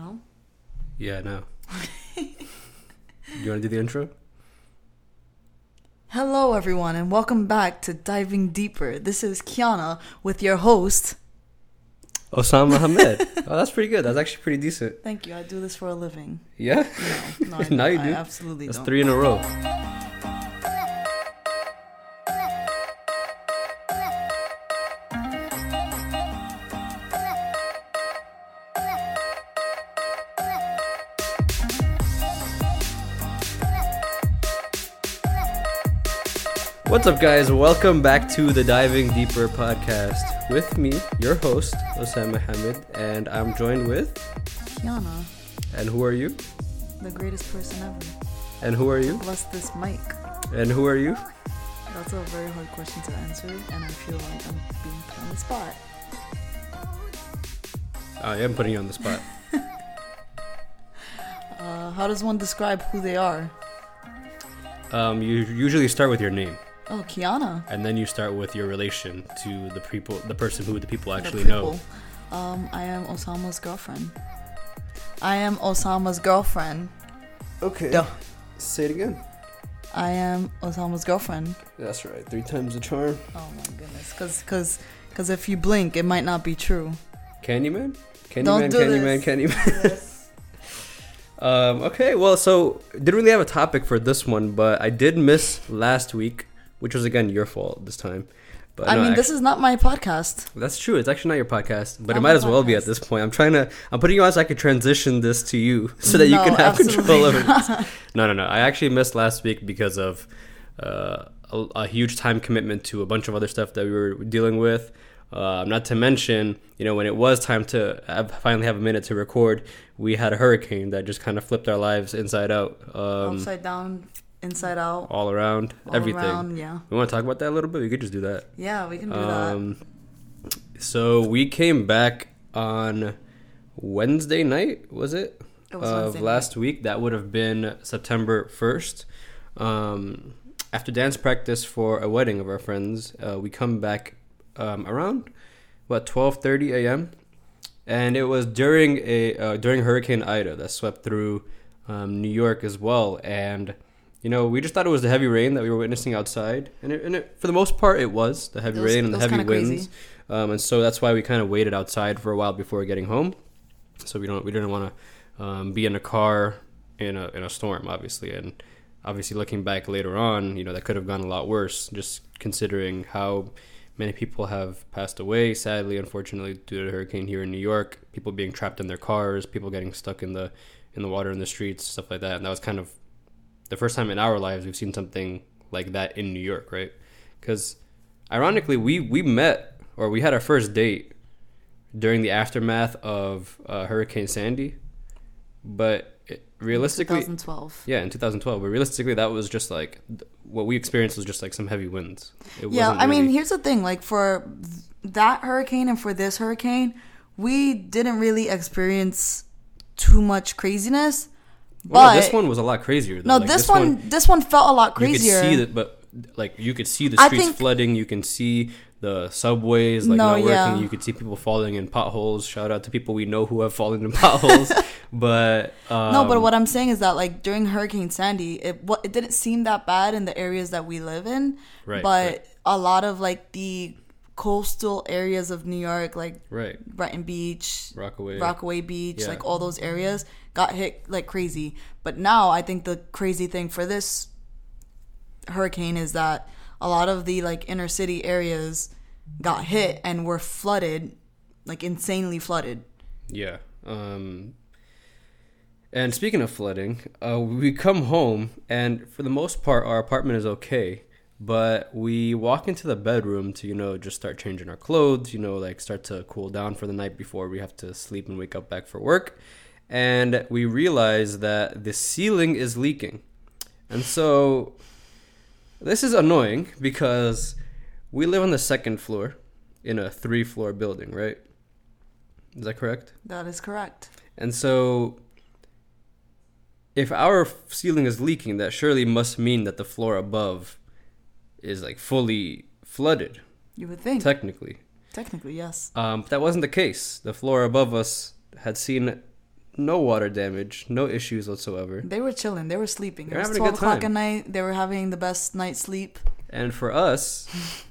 No. Yeah, no. you want to do the intro? Hello, everyone, and welcome back to Diving Deeper. This is Kiana with your host. Osama Hamed. oh, that's pretty good. That's actually pretty decent. Thank you. I do this for a living. Yeah? No, no, I, Now you I do. absolutely That's don't. three in a row. What's up, guys? Welcome back to the Diving Deeper podcast with me, your host, Osama Hamid, and I'm joined with. Kiana, And who are you? the greatest person ever. And who are you? Bless this mic. And who are you? That's a very hard question to answer, and I feel like I'm being put on the spot. I am putting you on the spot. Uh, how does one describe who they are? Um, you usually start with your name, Oh, Kiana. and then you start with your relation to the people, the person who the people the actually know. Um, I am Osama's girlfriend. I am Osama's girlfriend. Okay. Duh. Say it again. I am Osama's girlfriend. That's right. Three times the charm. Oh my goodness. Cause, cause, cause if you blink, it might not be true. Candyman. Candyman. Don't do Candyman. this. Candyman. Um, okay. Well, so didn't really have a topic for this one, but I did miss last week, which was again your fault this time. But I no, mean, act- this is not my podcast. That's true. It's actually not your podcast, but it might as well be at this point. I'm trying to. I'm putting you on so I can transition this to you, so that you can have control of it. No, no, no. I actually missed last week because of uh, a, a huge time commitment to a bunch of other stuff that we were dealing with. Uh, not to mention, you know, when it was time to finally have a minute to record, we had a hurricane that just kind of flipped our lives inside out, um, Upside down, inside out, all around, all everything. around. Yeah, We want to talk about that a little bit. We could just do that. yeah, we can do that. Um, so we came back on Wednesday night, was it? It was of Wednesday last week. That would have been September 1st. Um, after dance practice for a wedding of our friends, uh, we come back um, around what 12:30 a.m. and it was during a uh, during Hurricane Ida that swept through um, New York as well and you know, we just thought it was the heavy rain that we were witnessing outside, and, it, and it, for the most part, it was the heavy was- rain and the heavy winds, um, and so that's why we kind of waited outside for a while before getting home. So we don't we didn't want to um, be in a car in a in a storm, obviously, and obviously looking back later on, you know, that could have gone a lot worse, just considering how many people have passed away, sadly, unfortunately, due to the hurricane here in New York. People being trapped in their cars, people getting stuck in the in the water in the streets, stuff like that, and that was kind of the first time in our lives we've seen something like that in New York, right? Because ironically, we we met or we had our first date during the aftermath of uh, Hurricane Sandy, but it, realistically, 2012. yeah, in 2012. But realistically, that was just like what we experienced was just like some heavy winds. It Yeah, I mean, here's the thing. Like for that hurricane and for this hurricane, we didn't really experience too much craziness. Well, but no, this one was a lot crazier. Though. no, Like, this, one, this one felt a lot crazier. You could see that, but like you could see the streets think- flooding. You can see the subways like No, not working. yeah. You could see people falling in potholes. Shout out to people we know who have fallen in potholes. but um, no, but what I'm saying is that like during Hurricane Sandy, it what it didn't seem that bad in the areas that we live in, Right, but right. a lot of like the coastal areas of New York, like right, Brighton Beach, Rockaway, Rockaway Beach, Yeah. like all those areas got hit like crazy. But now I think the crazy thing for this hurricane is that a lot of the like inner city areas got hit and were flooded, like insanely flooded. Yeah. Um, and speaking of flooding, uh, we come home, and for the most part, our apartment is okay. But we walk into the bedroom to, you know, just start changing our clothes, you know, like start to cool down for the night before we have to sleep and wake up back for work. And we realize that the ceiling is leaking. And so this is annoying because we live on the second floor in a three floor building, right? Is that correct? That is correct. And so, if our ceiling is leaking, that surely must mean that the floor above is like fully flooded, You would think. technically. Technically, yes. Um, but that wasn't the case. The floor above us had seen no water damage, no issues whatsoever. They were chilling. They were sleeping. They're it was having a good 12 o'clock at night. They were having the best night's sleep. And for us,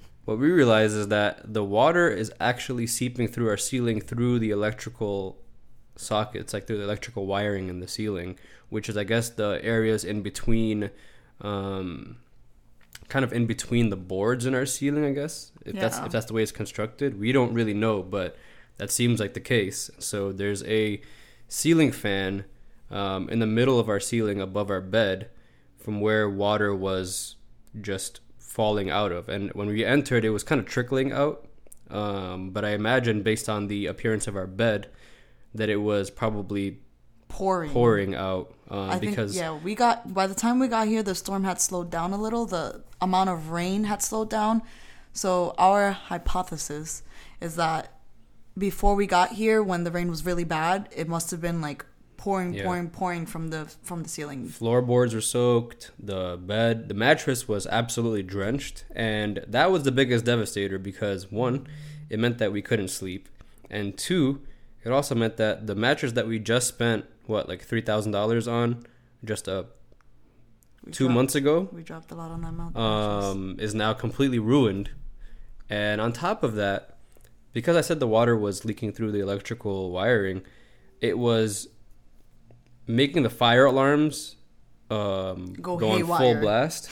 what we realize is that the water is actually seeping through our ceiling through the electrical sockets, like through the electrical wiring in the ceiling, which is, I guess, the areas in between, um, kind of in between the boards in our ceiling. I guess if that's if that's the way it's constructed, we don't really know, but that seems like the case. So there's a ceiling fan um, in the middle of our ceiling above our bed, from where water was just falling out of. And when we entered, it was kind of trickling out. Um, but I imagine, based on the appearance of our bed, that it was probably Pouring. pouring out um, I think, because yeah, we got, by the time we got here, the storm had slowed down a little. The amount of rain had slowed down. So our hypothesis is that before we got here, when the rain was really bad, it must have been like pouring, Yeah. pouring, pouring from the from the ceiling. floorboards were soaked, the bed, the mattress was absolutely drenched, and that was the biggest devastator because one, it meant that we couldn't sleep, and two, it also meant that the mattress that we just spent what like three thousand dollars on just a We two dropped- months ago We dropped a lot on that mount. um, is now completely ruined. And on top of that, because I said the water was leaking through the electrical wiring, it was making the fire alarms um, Go go, on full blast.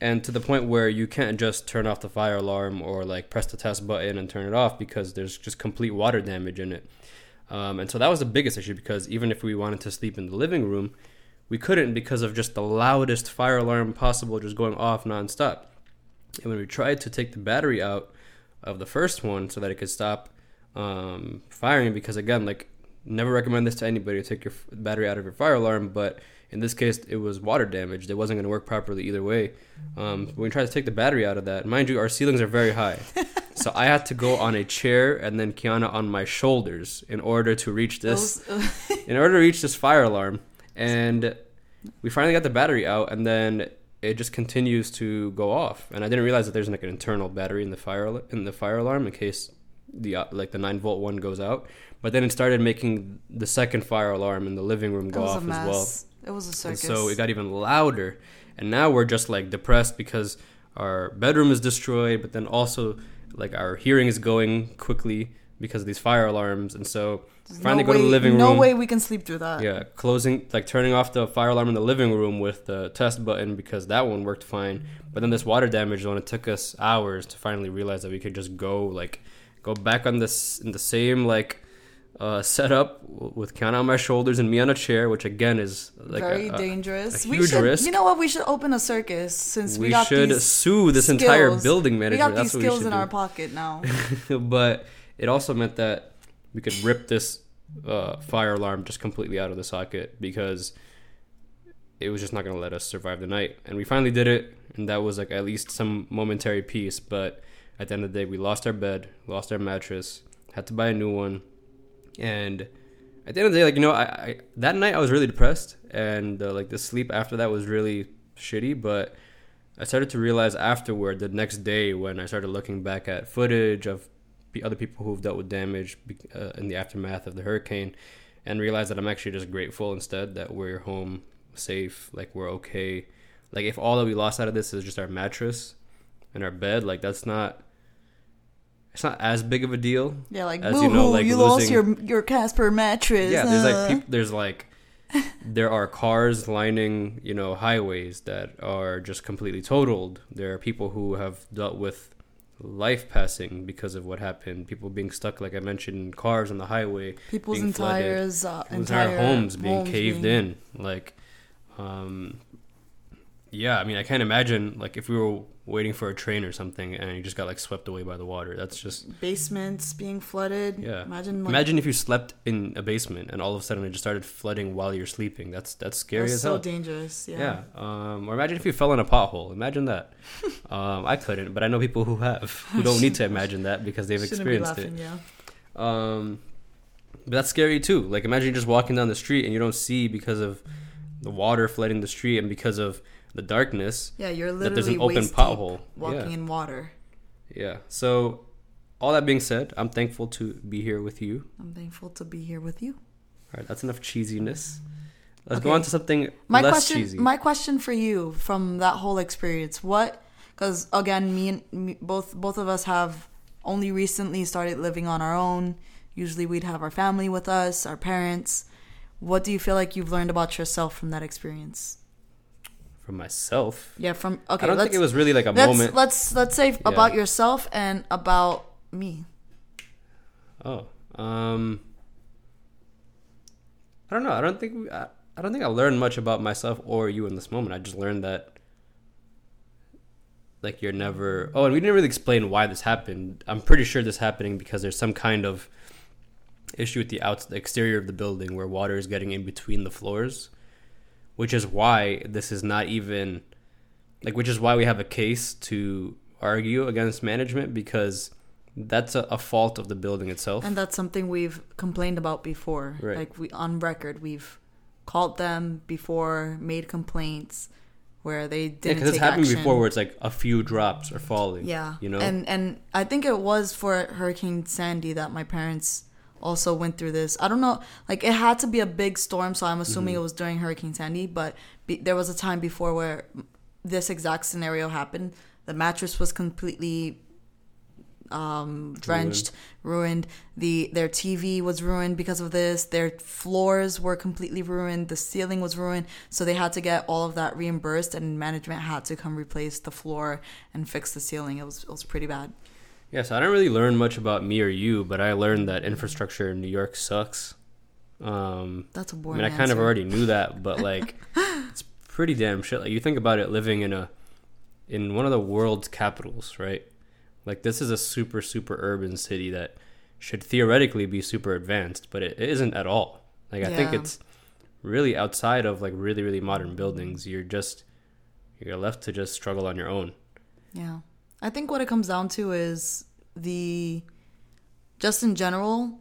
And to the point where you can't just turn off the fire alarm or like press the test button and turn it off because there's just complete water damage in it. Um, and so that was the biggest issue because even if we wanted to sleep in the living room, we couldn't because of just the loudest fire alarm possible just going off nonstop. And when we tried to take the battery out of the first one so that it could stop um, firing, because again, like, never recommend this to anybody to take your battery out of your fire alarm, but in this case, it was water damaged. It wasn't going to work properly either way. Um, when we tried to take the battery out of that, mind you, our ceilings are very high. so I had to go on a chair and then Kiana on my shoulders in order to reach this in order to reach this fire alarm and we finally got the battery out and then it just continues to go off. And i didn't realize that there's like an internal battery in the fire al- in the fire alarm in case the uh, like the 9 volt one goes out. But then it started making the second fire alarm in the living room go off as well. It was a and circus. so it got even louder. And now we're just like depressed because our bedroom is destroyed but then also like our hearing is going quickly because of these fire alarms and so There's finally no go to the way- living No room No way we can sleep through that. yeah, closing like turning off the fire alarm in the living room with the test button because that one worked fine. But then this water damage one, it took us hours to finally realize that we could just go like go back on this in the same like uh, setup w- with Kiana on my shoulders and me on a chair, which again is like Very a, a- dangerous. a we huge should, risk. You know what? We should open a circus since we, we got should sue this entire building building We manager. got That's these we skills in do. our pocket now. but it also meant that we could rip this uh, fire alarm just completely out of the socket because it was just not going to let us survive the night. And we finally did it, and that was like at least some momentary peace. But at the end of the day, we lost our bed, lost our mattress, had to buy a new one, and at the end of the day, like you know, I, I that night I was really depressed, and uh, like the sleep after that was really shitty. But I started to realize afterward, the next day, when I started looking back at footage of other people who've dealt with damage uh, in the aftermath of the hurricane, and realize that I'm actually just grateful instead that we're home safe, like we're okay. Like if all that we lost out of this is just our mattress and our bed, like that's not. It's not as big of a deal. Yeah, like As you know, like you lost your your Casper mattress. Yeah, there's uh. like peop there's like there are cars lining, you know, highways that are just completely totaled. There are people who have dealt with life passing because of what happened. People being stuck, like I mentioned, in cars on the highway. people's flooded. entires uh, Entire, entire homes being homes caved being- in. Like, um, yeah, I mean, I can't imagine like if we were waiting for a train or something and you just got like swept away by the water. That's just basements being flooded. yeah. Imagine like, Imagine if you slept in a basement and all of a sudden it just started flooding while you're sleeping. That's that's scary that's as so hell. So dangerous. Yeah. yeah. Um, or imagine if you fell in a pothole. Imagine that. um, I couldn't, but I know people who have who don't need to imagine that because they've experienced it. laughing, Yeah. Um, but that's scary too. Like imagine you're just walking down the street and you don't see because of the water flooding the street and because of the darkness Yeah, you're that literally there's an open pothole. walking Yeah. in water. yeah. So all that being said, I'm thankful to be here with you. I'm thankful to be here with you. All right, that's enough cheesiness. Let's Okay. go on to something My less question, cheesy. my question for you from that whole experience, what? Because again, me and me, both both of us have only recently started living on our own. Usually, we'd have our family with us, our parents. What do you feel like you've learned about yourself from that experience? For myself, Yeah, from okay. I don't think it was really like a let's, moment. Let's let's say about yourself and about me. Oh, um, I don't know. I don't think we, I, I don't think I learned much about myself or you in this moment. I just learned that like you're never. Oh, and we didn't really explain why this happened. I'm pretty sure this happening because there's some kind of issue with the outs the exterior of the building where water is getting in between the floors, which is why this is not even like which is why we have a case to argue against management because that's a, a fault of the building itself. And that's something we've complained about before. Right. Like we on record, we've called them before, made complaints where they didn't because it's happened action. before where it's like a few drops are falling. Yeah, you know. and and I think it was for Hurricane Sandy that my parents also went through this. I don't know, like it had to be a big storm, so I'm assuming Mm-hmm. it was during Hurricane Sandy. But be, there was a time before where this exact scenario happened. The mattress was completely um, drenched, ruined. The their TV was ruined because of this. Their floors were completely ruined. The ceiling was ruined. So they had to get all of that reimbursed, and management had to come replace the floor and fix the ceiling. It was it was pretty bad. Yeah, so I didn't really learn much about me or you, but I learned that infrastructure in New York sucks. Um, That's a boring. I mean, I kind of already knew that, but like, it's pretty damn shit. Like, you think about it, living in a in one of the world's capitals, right? Like, this is a super super urban city that should theoretically be super advanced, but it, it isn't at all. Like, I think it's really outside of like really really modern buildings. You're just you're left to just struggle on your own. Yeah. I think what it comes down to is the just in general,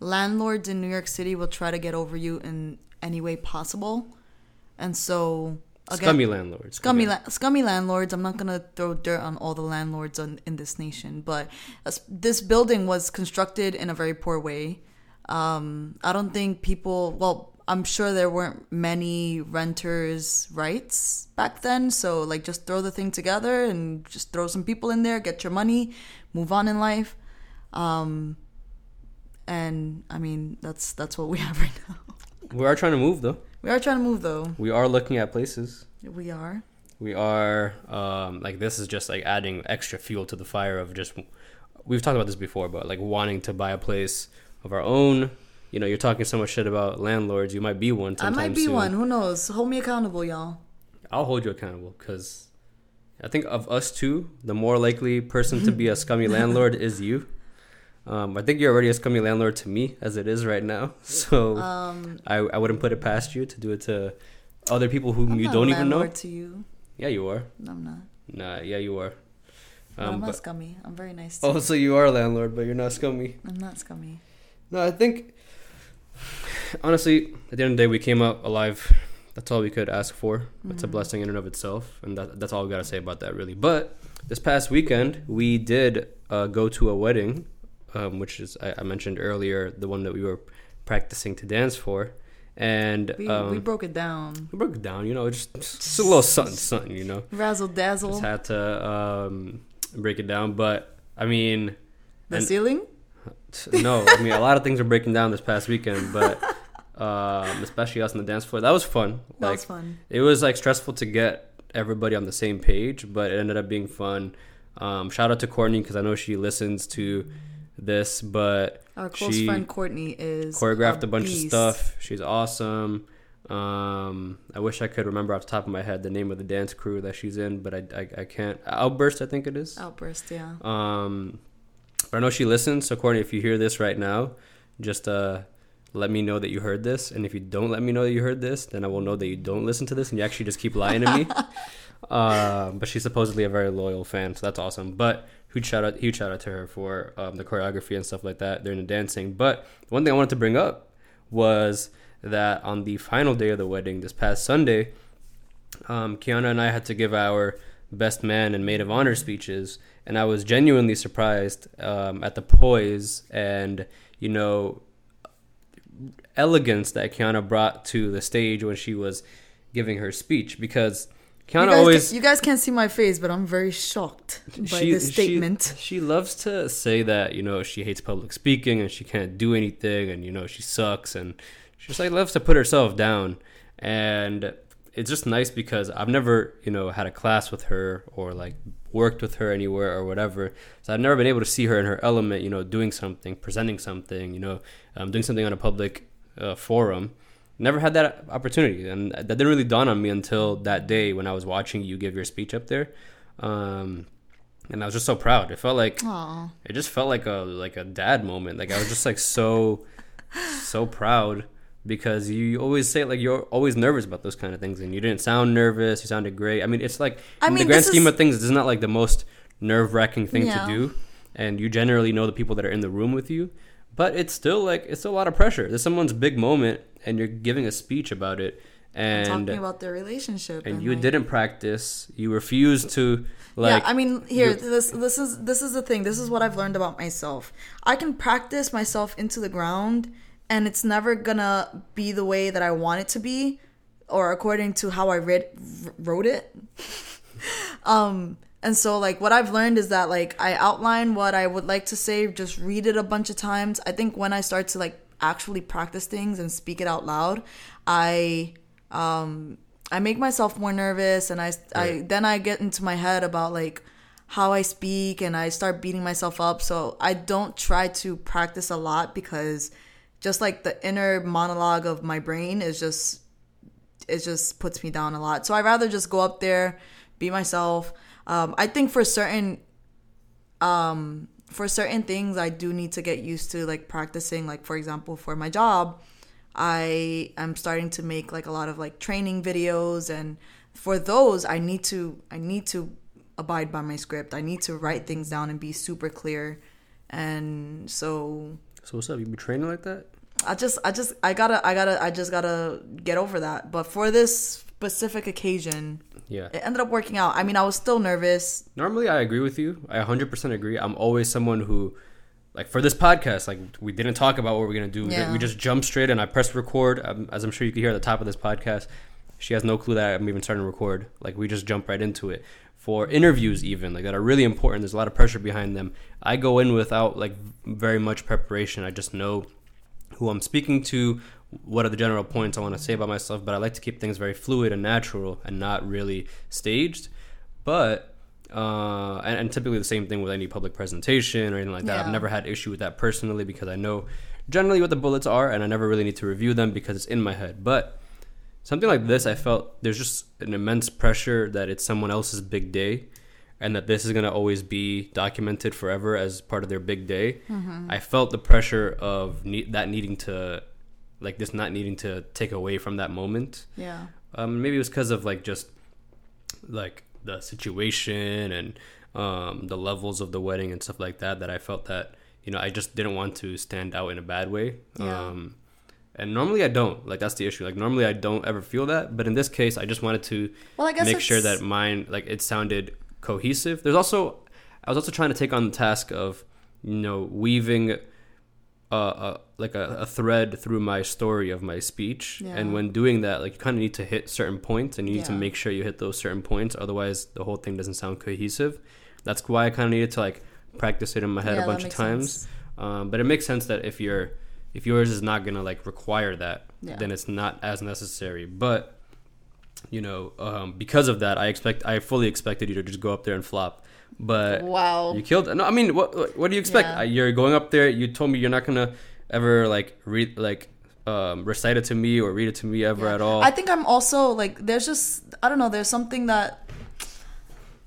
landlords in New York City will try to get over you in any way possible. And so again, scummy landlords. scummy la- scummy landlords. I'm not gonna throw dirt on all the landlords on, in this nation, but this building was constructed in a very poor way. Um, I don't think people. Well, I'm sure there weren't many renters' rights back then. So like, just throw the thing together and just throw some people in there, get your money, move on in life. Um, and I mean, that's that's what we have right now. We are trying to move though. We are trying to move though. We are looking at places. We are. we are um, like this is just like adding extra fuel to the fire of just we've talked about this before but like wanting to buy a place of our own you know you're talking so much shit about landlords you might be one I might be soon. one. Who knows? Hold me accountable, y'all. i'll hold you accountable because i think of us two the more likely person to be a scummy landlord is you um, I think you're already a scummy landlord to me as it is right now. So Um, I, I wouldn't put it past you to do it to other people whom I'm you don't even know. landlord To you, Yeah, you are. no, I'm not. Nah, yeah, you are. Um, I'm not but, scummy. I'm very nice. To oh, so you are a landlord, but you're not scummy. I'm not scummy. No, I think honestly, at the end of the day, we came out alive. That's all we could ask for. That's a Mhm. blessing in and of itself, and that, that's all we gotta say about that, really. But this past weekend, we did uh, go to a wedding, um, which is I, I mentioned earlier, the one that we were practicing to dance for, and We um, we broke it down. we broke it down. You know, just just a little something, something. You know, Razzle dazzle. just had to um, break it down. But I mean, The and- ceiling. no, I mean a lot of things are breaking down this past weekend, but um, especially us on the dance floor, that was fun. That like was fun. it was like stressful to get everybody on the same page, but it ended up being fun. Um, shout out to Courtney because I know she listens to this, but Our close friend Courtney is choreographed a, bunch beast. of stuff. She's awesome. Um, I wish I could remember off the top of my head the name of the dance crew that she's in, but I, I, I can't. Outburst, I think it is. Outburst, yeah. Um, but I know she listens. So Courtney, if you hear this right now, just uh, let me know that you heard this. And if you don't let me know that you heard this, then I will know that you don't listen to this and you actually just keep lying to me. um, but she's supposedly a very loyal fan, so that's awesome. But huge shout out, huge shout out to her for um, the choreography and stuff like that during the dancing. But one thing I wanted to bring up was that on the final day of the wedding, this past Sunday, um, Kiana and I had to give our best man and maid of honor speeches, and I was genuinely surprised um, at the poise and you know elegance that Kiana brought to the stage when she was giving her speech because You Kiana guys, always can, you guys can't see my face, but I'm very shocked by this statement. She, she loves to say that you know she hates public speaking and she can't do anything and you know she sucks and she just like loves to put herself down and it's just nice because I've never you know had a class with her or like worked with her anywhere or whatever so I've never been able to see her in her element you know doing something presenting something you know um, doing something on a public uh, forum never had that opportunity. And that didn't really dawn on me until that day when i was watching you give your speech up there. Um, and i was just so proud. It felt like Aw. it just felt like a like a dad moment. Like i was just like so so proud because you always say like you're always nervous about those kind of things. And you didn't sound nervous. You sounded great. I mean it's like I in the grand scheme is- of things it's not like the most nerve-wracking thing Yeah. to do. And you generally know the people that are in the room with you but it's still like it's still a lot of pressure there's someone's big moment and you're giving a speech about it and talking about their relationship, and you like- didn't practice you refused to like yeah, I mean, here this this is this is the thing. This is what I've learned about myself. I can practice myself into the ground, and it's never gonna be the way that I want it to be, or according to how I read wrote it. um, and so like what I've learned is that like I outline what I would like to say, just read it a bunch of times. I think when I start to like actually practice things and speak it out loud, I um I make myself more nervous and I I then I get into my head about like how I speak and I start beating myself up. So I don't try to practice a lot because just like the inner monologue of my brain is just it just puts me down a lot. So I rather just go up there, be myself. Um, I think for certain um, for certain things I do need to get used to like practicing like for example for my job I am starting to make like a lot of like training videos and for those I need to I need to abide by my script. I need to write things down and be super clear. And so so what's up you be training like that I just I just I gotta I gotta I just gotta get over that. But for this specific occasion, yeah it ended up working out. I mean, I was still nervous. Normally, I agree with you. I 100% agree. I'm always someone who, like, for this podcast, like, we didn't talk about what we're going to do. We- Yeah. We just jumped straight and I pressed record. Um, as I'm sure you can hear at the top of this podcast, she has no clue that I'm even starting to record. Like, we just jump right into it. For interviews, even, like, that are really important, there's a lot of pressure behind them. I go in without, like, very much preparation. I just know who I'm speaking to, what are the general points I want to say about myself, but I like to keep things very fluid and natural and not really staged. But uh, and, and typically the same thing with any public presentation or anything like that. Yeah. I've never had issue with that personally because I know generally what the bullets are, and I never really need to review them because it's in my head. But something like this, I felt there's just an immense pressure that it's someone else's big day, and that this is gonna always be documented forever as part of their big day. I felt the pressure of ne- that needing to, like this not needing to take away from that moment. Yeah. Um, maybe it was because of like just like the situation and um, the levels of the wedding and stuff like that. That I felt that you know I just didn't want to stand out in a bad way. Yeah. Um, and normally I don't. Like that's the issue. Like normally I don't ever feel that, but in this case I just wanted to Well, I guess make sure that mine like it sounded cohesive. There's also I was also trying to take on the task of you know weaving uh, uh like a, a thread through my story of my speech Yeah. and when doing that like you kind of need to hit certain points and you need to make sure you hit those certain points otherwise the whole thing doesn't sound cohesive that's why i kind of needed to like practice it in my head Yeah, a bunch of times um, but it makes sense that if you're if yours is not gonna like require that Yeah. then it's not as necessary but you know um, because of that i expect i fully expected you to just go up there and flop but Wow. you killed. No, I mean, what what do you expect? Yeah. You're going up there. You told me you're not gonna ever like read like um, recite it to me or read it to me ever Yeah. at all. I think I'm also like there's just I don't know, there's something that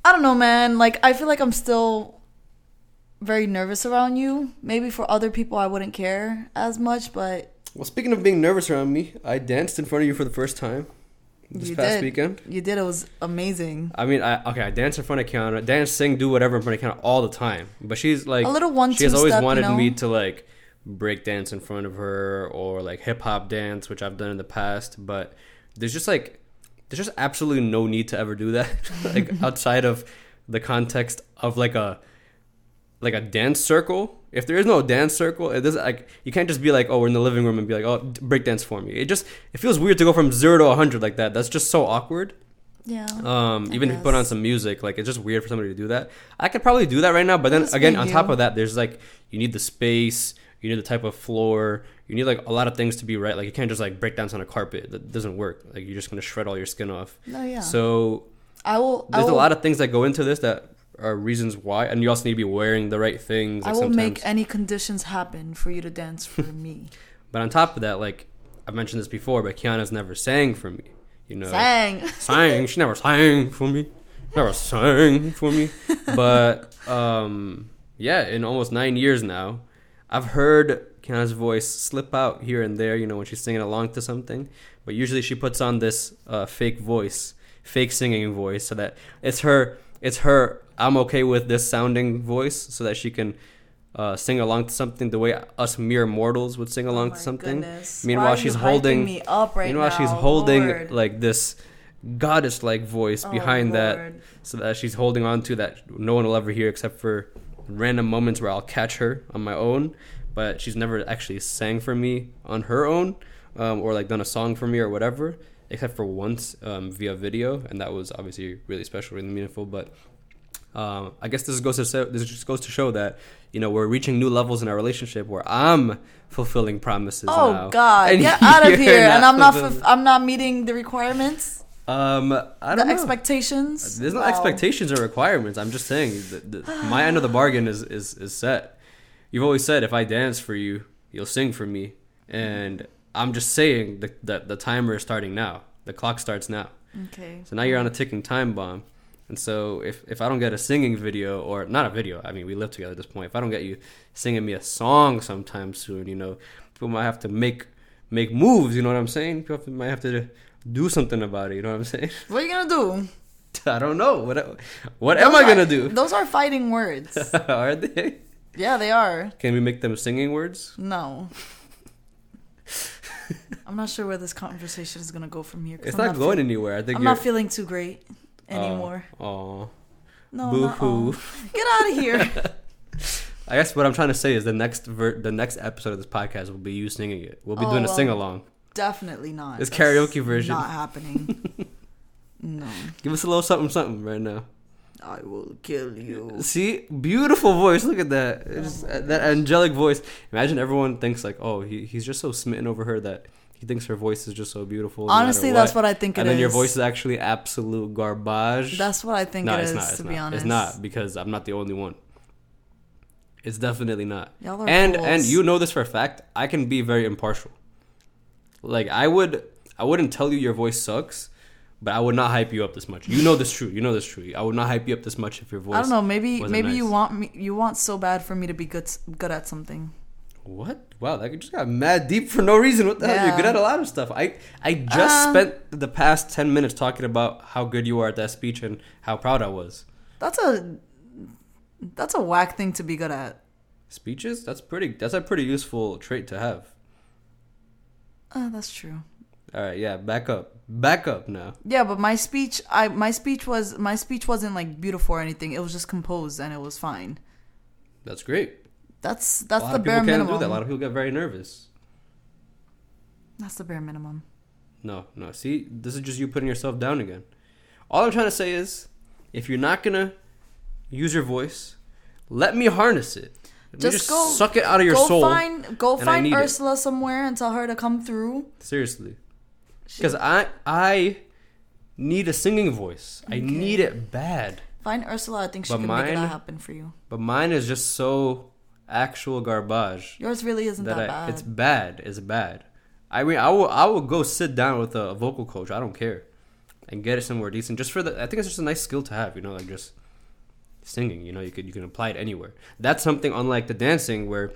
I don't know, man. Like I feel like I'm still very nervous around you. Maybe for other people I wouldn't care as much, but well, speaking of being nervous around me, I danced in front of you for the first time this you past did. weekend. You did. It was amazing. I mean, I okay, I dance in front of Kiana, dance, sing, do whatever in front of Kiana all the time. But she's like A little one, She has always two-step, you wanted know? me to like break dance in front of her or like hip hop dance, which I've done in the past. But there's just like there's just absolutely no need to ever do that, like outside of the context of like a like a dance circle if there is no dance circle, it doesn't like you can't just be like, oh, we're in the living room and be like, oh, break dance for me. It just it feels weird to go from zero to hundred like that. That's just so awkward. Yeah. Um, even if you put on some music, like it's just weird for somebody to do that. I could probably do that right now, but then again, on top of that, there's like you need the space, you need the type of floor, you need like a lot of things to be right. Like you can't just like break dance on a carpet. That doesn't work. Like you're just gonna shred all your skin off. no, yeah. So I will. I there's will, a lot of things that go into this that are reasons why, and you also need to be wearing the right things. I will sometimes. make any conditions happen for you to dance for me. But on top of that, like I've mentioned this before, but Kiana's never sang for me. You know, Sang. sang. She never sang for me. Never sang for me. But um, yeah, in almost nine years now, I've heard Kiana's voice slip out here and there. You know, when she's singing along to something. But usually she puts on this uh, fake voice, fake singing voice, so that it's her. It's her. I'm okay with this sounding voice, so that she can. Uh, sing along to something the way us mere mortals would sing along Oh to something. goodness. Meanwhile, she's holding. me up right meanwhile, she's holding Lord. like this goddess-like voice Oh, behind that, so that she's holding on to that no one will ever hear except for random moments where I'll catch her on my own. But she's never actually sang for me on her own, um, or like done a song for me or whatever, except for once um, via video, and that was obviously really special, really meaningful. But um, I guess this goes to show, this just goes to show that you know we're reaching new levels in our relationship where I'm fulfilling promises. Oh now, God! Get out of here! and I'm not. fulfilling- F- I'm not meeting the requirements, um, I the don't know. expectations. There's no Wow. expectations or requirements. I'm just saying that the, my end of the bargain is, is is set. You've always said if I dance for you, you'll sing for me, and I'm just saying the the, the timer is starting now. The clock starts now. Okay. So now you're on a ticking time bomb. And so if, if I don't get a singing video or not a video, I mean we live together at this point. If I don't get you singing me a song sometime soon, you know, people might have to make make moves. You know what I'm saying? People might have to do something about it. You know what I'm saying? What are you gonna do? I don't know. What what am I are- gonna do? Those are fighting words. are they? yeah, they are. Can we make them singing words? No. I'm not sure where this conversation is gonna go from here. It's I'm not, going anywhere. I think I'm you're. not feeling too great oh, anymore. Oh, no, Boo hoo. Get out of here. I guess what I'm trying to say is the next ver- the next episode of this podcast will be you singing it. We'll be Oh, doing a well. sing along. Definitely not. It's That's karaoke version. Not happening. no. Give us a little something something right now. I will kill you. See, beautiful voice. Look at that. It's, uh, that angelic voice. Imagine everyone thinks like, oh, he, he's just so smitten over her that he thinks her voice is just so beautiful. Honestly, that's what I think it and then your voice is actually absolute garbage. That's what I think no, it it's is. not. It's to not. be honest, It's not because I'm not the only one. It's definitely not. Y'all are and fools. and you know this for a fact. I can be very impartial. Like I would, I wouldn't tell you your voice sucks, but I would not hype you up this much. You know this true. You know this true. I would not hype you up this much if your voice. I don't know. Maybe maybe you want me. You want so bad for me to be good good at something. What? Wow, that just got mad deep for no reason. What the hell? You're good at a lot of stuff. I I just Uh, spent the past ten minutes talking about how good you are at that speech and how proud I was. That's a that's a whack thing to be good at. Speeches? That's pretty. That's a pretty useful trait to have. Uh, that's true. All right, yeah. Back up. Back up now. Yeah, but my speech, I my speech was my speech wasn't like beautiful or anything. It was just composed and it was fine. That's great. That's that's the bare minimum. do that. A lot of people get very nervous. That's the bare minimum. No, no. See, this is just you putting yourself down again. All I'm trying to say is, if you're not gonna use your voice, let me harness it. Me Just go- suck it out of your go soul. find go find need it. Ursula somewhere and tell her to come through. Seriously, because I I need a singing voice. I need it bad. Find Ursula. I think she But can make mine- that happen for you. But mine is just so actual garbage Yours really isn't that, that I, bad. it's bad. It's bad. I mean, I will I will go sit down with a vocal coach. I don't care, and get it somewhere decent. Just for the, I think it's just a nice skill to have. You know, like just singing. You know, you could you can apply it anywhere. That's something unlike the dancing where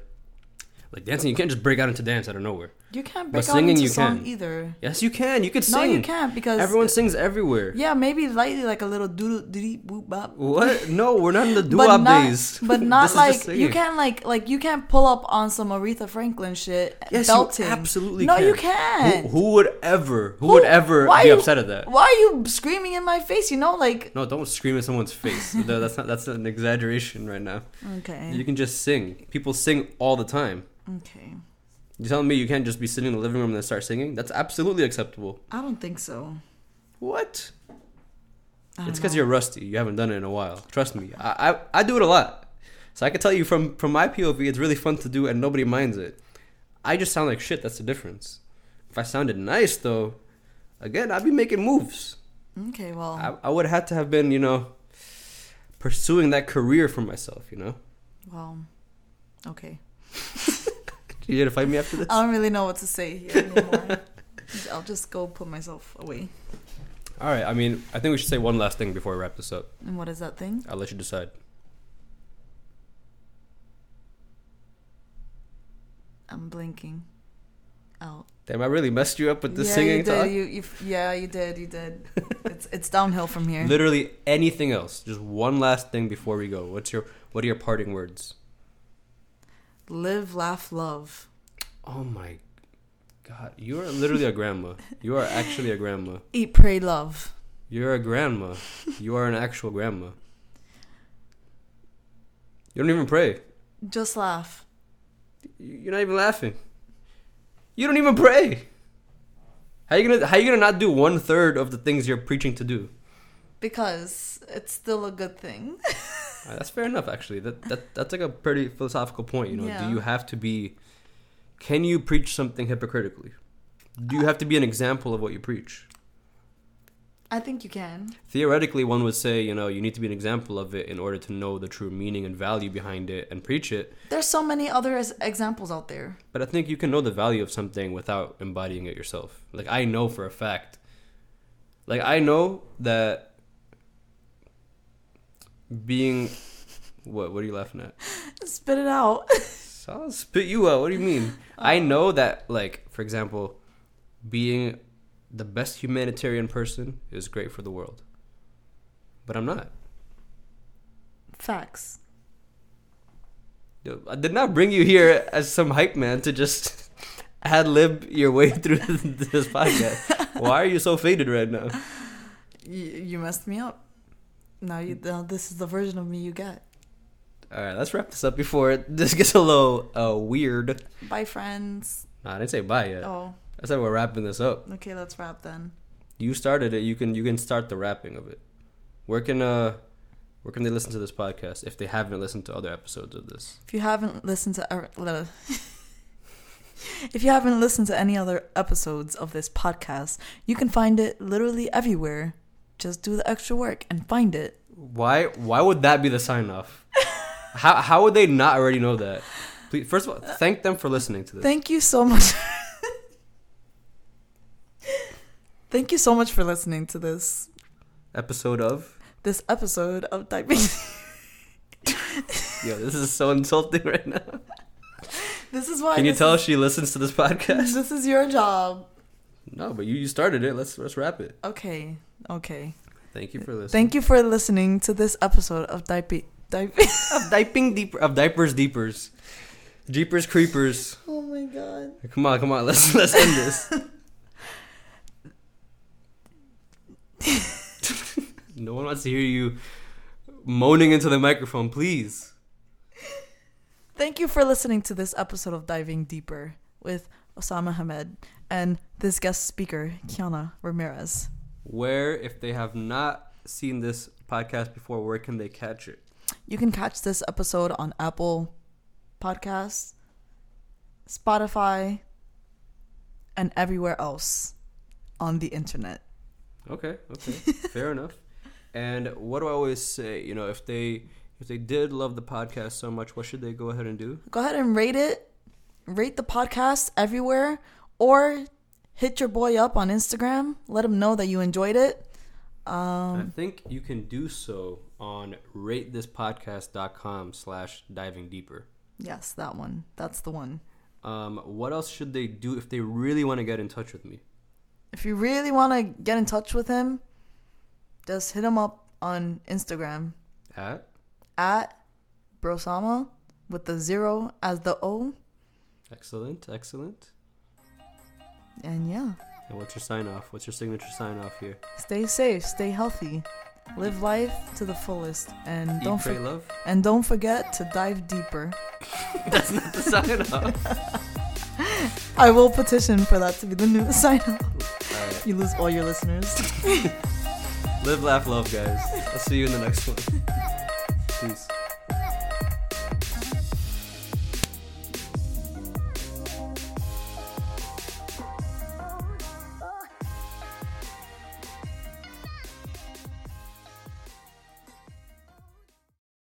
Like dancing, you can't just break out into dance out of nowhere. You can't But break out singing, into you song can. either. Yes, you can. You could sing. No, you can't because Everyone sings everywhere. Yeah, maybe lightly like a little doodle doody boop bop. What? No, we're not in the doo-wop days. but not like you can't like like you can't pull up on some Aretha Franklin shit. Yes, belting. you absolutely no, can. you can't. Who, who would ever? Who, would ever be you- upset at that? Why are you screaming in my face? You know, like No, don't scream in someone's face. That- that's not. That's an exaggeration right now. okay, You can just sing. People sing all the time. okay. You telling me you can't just be sitting in the living room and then start singing? That's absolutely acceptable. I don't think so. What? It's because you're rusty. You haven't done it in a while. Trust me. I, I I do it a lot. So I can tell you from from my POV, it's really fun to do and nobody minds it. I just sound like shit. That's the difference. If I sounded nice though, again I'd be making moves. Okay, well, I, I would have had to have been you know pursuing that career for myself. You know. well, okay. You here to fight me after this? I don't really know what to say here anymore. I'll just go put myself away. All right. I mean, I think we should say one last thing before we wrap this up. And what is that thing? I'll let you decide. I'm blinking out. Damn, I really messed you up with the yeah, singing you did. talk. You, you, yeah, you did. You did. it's it's downhill from here. Literally anything else. Just one last thing before we go. What's your what are your parting words? Live, laugh, love. Oh my god, you are literally a grandma. You are actually a grandma. Eat, pray, love. You're a grandma. You are an actual grandma. You don't even pray. Just laugh. You're not even laughing. You don't even pray. How you gonna how you gonna not do one third of the things you're preaching to do? Because it's still a good thing. Uh, that's fair enough, actually. That that that's like a pretty philosophical point. You know, Yeah. do you have to be? Can you preach something hypocritically? Do you have to be an example of what you preach? I think you can. Theoretically, one would say, you know, you need to be an example of it in order to know the true meaning and value behind it and preach it. There's so many other as- examples out there. But I think you can know the value of something without embodying it yourself. Like I know for a fact. Like I know that being what what are you laughing at? Spit it out. So I'll spit you out. What do you mean? I um, know that, like, for example, being the best humanitarian person is great for the world. But I'm not. Facts. I did not bring you here as some hype man to just ad lib your way through this podcast. Why are you so faded right now? You, you messed me up. Now you now this is the version of me you get. All right, let's wrap this up before it, this gets a little uh, weird. Bye, friends. Nah, I didn't say bye yet. Oh, I said we're wrapping this up. okay. Let's wrap then. You started it. You can you can start the wrapping of it. Where can uh where can they listen to this podcast if they haven't listened to other episodes of this? If you haven't listened to uh, if you haven't listened to any other episodes of this podcast, you can find it literally everywhere. Just do the extra work and find it. Why why would that be the sign off? how how would they not already know that? Please, first of all, uh, thank them for listening to this. Thank you so much. Thank you so much for listening to this Episode of this episode of Typing. Yo, this is so insulting right now. this is why. Can you tell is- she listens to this podcast? This is your job. No, but you, you started it. Let's let's wrap it. Okay. Okay. Thank you for listening. Thank you for listening to this episode of Typing. Typing. of diaping deeper of diapers deepers. Jeepers creepers. oh my god. Come on, come on, let's let's end this. no one wants to hear you moaning into the microphone, please. Thank you for listening to this episode of Diving Deeper with Osama Hamed and this guest speaker, Kiana Ramirez. Where, if they have not seen this podcast before, where can they catch it? You can catch this episode on Apple Podcasts, Spotify, and everywhere else on the internet. Okay, okay, fair enough. And what do I always say? You know, if they if they did love the podcast so much, what should they go ahead and do? Go ahead and rate it. Rate the podcast everywhere or hit your boy up on Instagram. Let him know that you enjoyed it. Um, I think you can do so on ratethispodcast.com slash diving deeper. yes, that one. That's the one. Um, what else should they do if they really want to get in touch with me? If you really want to get in touch with him, just hit him up on Instagram At at Brosama with the zero as the O. excellent, excellent. And yeah, And what's your sign off? What's your signature sign off here? stay safe, stay healthy, live life to the fullest, and Eat, don't pray, for- love. and don't forget to dive deeper. That's not the sign off. I will petition for that to be the new sign off. Right. You lose all your listeners. Live, laugh, love, guys. I'll see you in the next one. Peace.